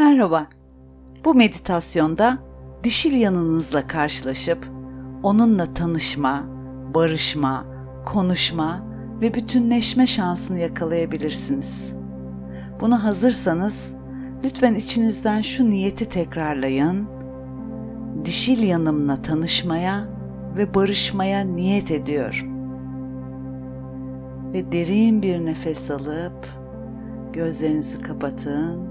Merhaba. Bu meditasyonda dişil yanınızla karşılaşıp onunla tanışma, barışma, konuşma ve bütünleşme şansını yakalayabilirsiniz. Buna hazırsanız lütfen içinizden şu niyeti tekrarlayın. Dişil yanımla tanışmaya ve barışmaya niyet ediyorum. Ve derin bir nefes alıp gözlerinizi kapatın.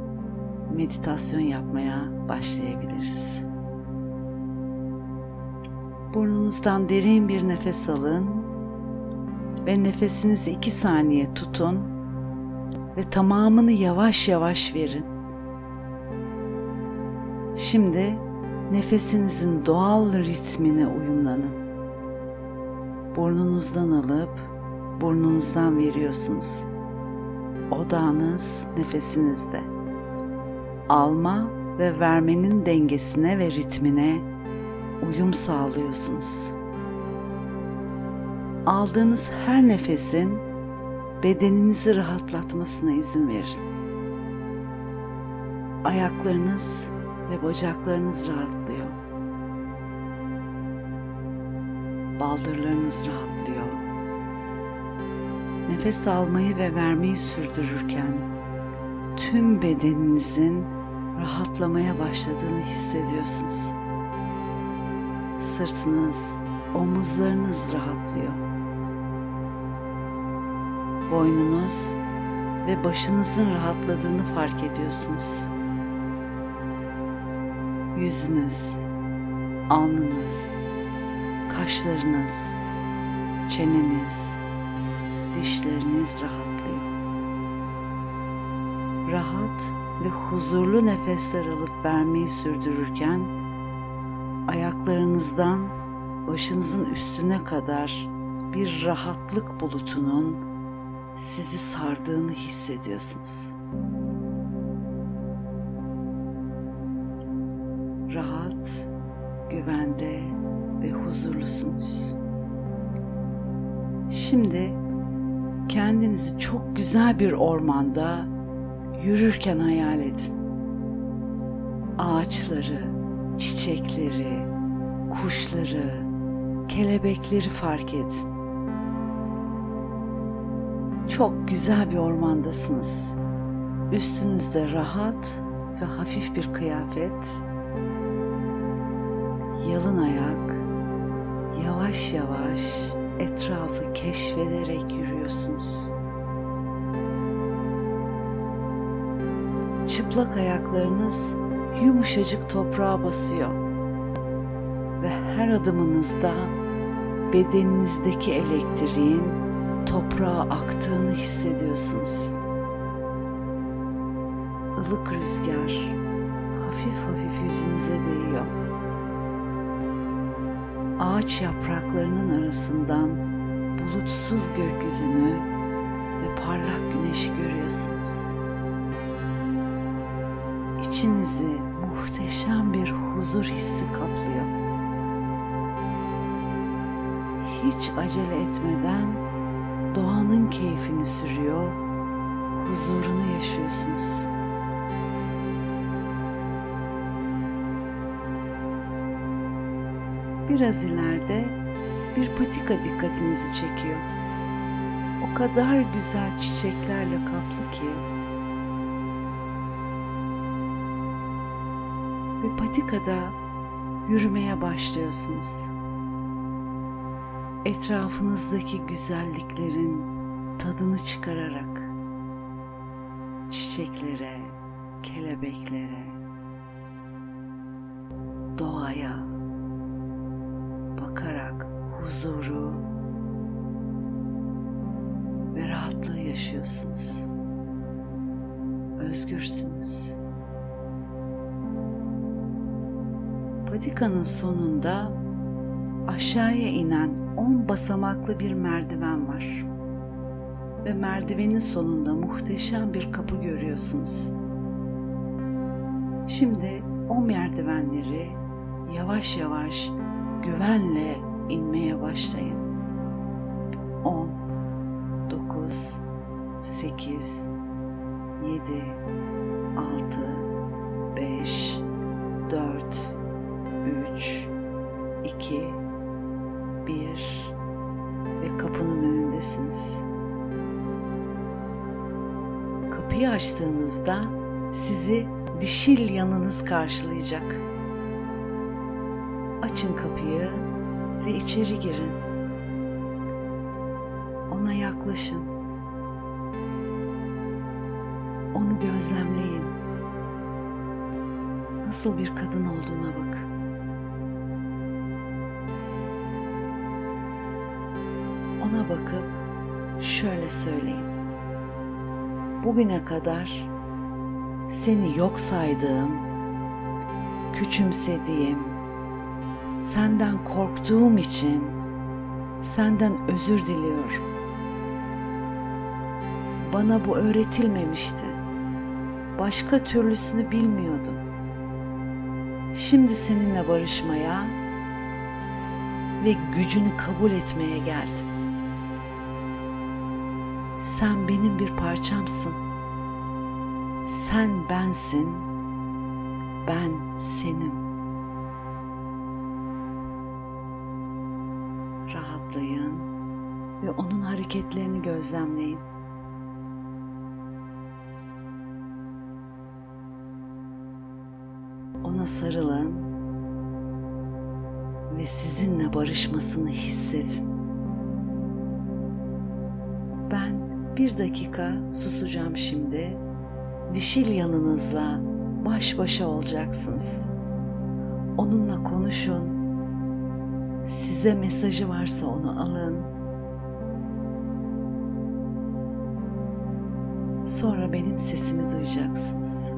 Meditasyon yapmaya başlayabiliriz. Burnunuzdan derin bir nefes alın ve nefesinizi iki saniye tutun ve tamamını yavaş yavaş verin. Şimdi nefesinizin doğal ritmine uyumlanın. Burnunuzdan alıp burnunuzdan veriyorsunuz. Odağınız nefesinizde. Alma ve vermenin dengesine ve ritmine uyum sağlıyorsunuz. Aldığınız her nefesin bedeninizi rahatlatmasına izin verin. Ayaklarınız ve bacaklarınız rahatlıyor. Baldırlarınız rahatlıyor. Nefes almayı ve vermeyi sürdürürken tüm bedeninizin rahatlamaya başladığını hissediyorsunuz. Sırtınız, omuzlarınız rahatlıyor. Boynunuz ve başınızın rahatladığını fark ediyorsunuz. Yüzünüz, alnınız, kaşlarınız, çeneniz, dişleriniz rahatlıyor. Rahat ve huzurlu nefesler alıp vermeyi sürdürürken ayaklarınızdan başınızın üstüne kadar bir rahatlık bulutunun sizi sardığını hissediyorsunuz. Rahat, güvende ve huzurlusunuz. Şimdi kendinizi çok güzel bir ormanda yürürken hayal edin. Ağaçları, çiçekleri, kuşları, kelebekleri fark edin. Çok güzel bir ormandasınız. Üstünüzde rahat ve hafif bir kıyafet. Yalın ayak, yavaş yavaş etrafı keşfederek yürüyorsunuz. Çıplak ayaklarınız yumuşacık toprağa basıyor ve her adımınızda bedeninizdeki elektriğin toprağa aktığını hissediyorsunuz. Ilık rüzgar hafif hafif yüzünüze değiyor. Ağaç yapraklarının arasından bulutsuz gökyüzünü ve parlak güneşi görüyorsunuz. İçinizi muhteşem bir huzur hissi kaplıyor. Hiç acele etmeden doğanın keyfini sürüyor, huzurunu yaşıyorsunuz. Biraz ileride bir patika dikkatinizi çekiyor. O kadar güzel çiçeklerle kaplı ki ve patikada yürümeye başlıyorsunuz. Etrafınızdaki güzelliklerin tadını çıkararak çiçeklere, kelebeklere, doğaya bakarak huzuru ve rahatlığı yaşıyorsunuz. Özgürsünüz. Patikanın sonunda aşağıya inen on basamaklı bir merdiven var. Ve merdivenin sonunda muhteşem bir kapı görüyorsunuz. Şimdi o merdivenleri yavaş yavaş güvenle inmeye başlayın. 10 9 8 7 6 3, 2, 1 ve kapının önündesiniz. Kapıyı açtığınızda sizi dişil yanınız karşılayacak. Açın kapıyı ve içeri girin. Ona yaklaşın. Onu gözlemleyin. Nasıl bir kadın olduğuna bakın. Ona bakıp şöyle söyleyin. Bugüne kadar seni yok saydığım, küçümsediğim, senden korktuğum için senden özür diliyorum. Bana bu öğretilmemişti. Başka türlüsünü bilmiyordum. Şimdi seninle barışmaya ve gücünü kabul etmeye geldim. Sen benim bir parçamsın. Sen bensin. Ben senim. Rahatlayın ve onun hareketlerini gözlemleyin. Ona sarılın ve sizinle barışmasını hissedin. Bir dakika susacağım şimdi. Dişil yanınızla baş başa olacaksınız. Onunla konuşun. Size mesajı varsa onu alın. Sonra benim sesimi duyacaksınız.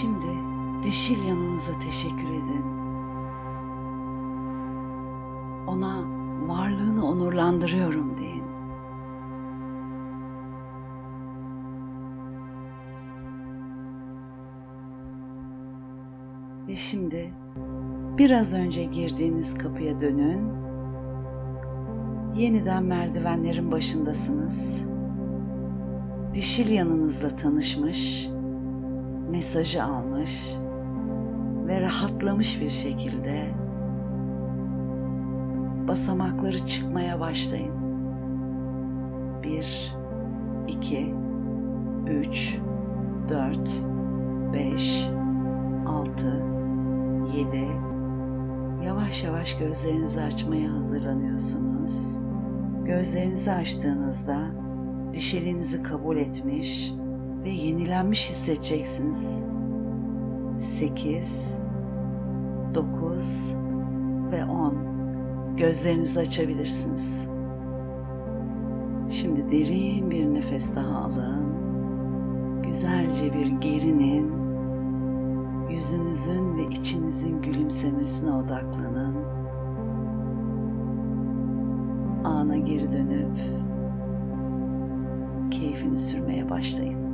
Şimdi dişil yanınıza teşekkür edin. Ona varlığını onurlandırıyorum deyin. Ve şimdi biraz önce girdiğiniz kapıya dönün. Yeniden merdivenlerin başındasınız. Dişil yanınızla tanışmış mesajı almış ve rahatlamış bir şekilde basamakları çıkmaya başlayın. Bir, iki, üç, dört, beş, altı, yedi. Yavaş yavaş gözlerinizi açmaya hazırlanıyorsunuz. Gözlerinizi açtığınızda dişiliğinizi kabul etmiş, ve yenilenmiş hissedeceksiniz. 8 9 ve 10 gözlerinizi açabilirsiniz. Şimdi derin bir nefes daha alın. Güzelce bir gerinin. Yüzünüzün ve içinizin gülümsemesine odaklanın. Ana geri dönüp keyfini sürmeye başlayın.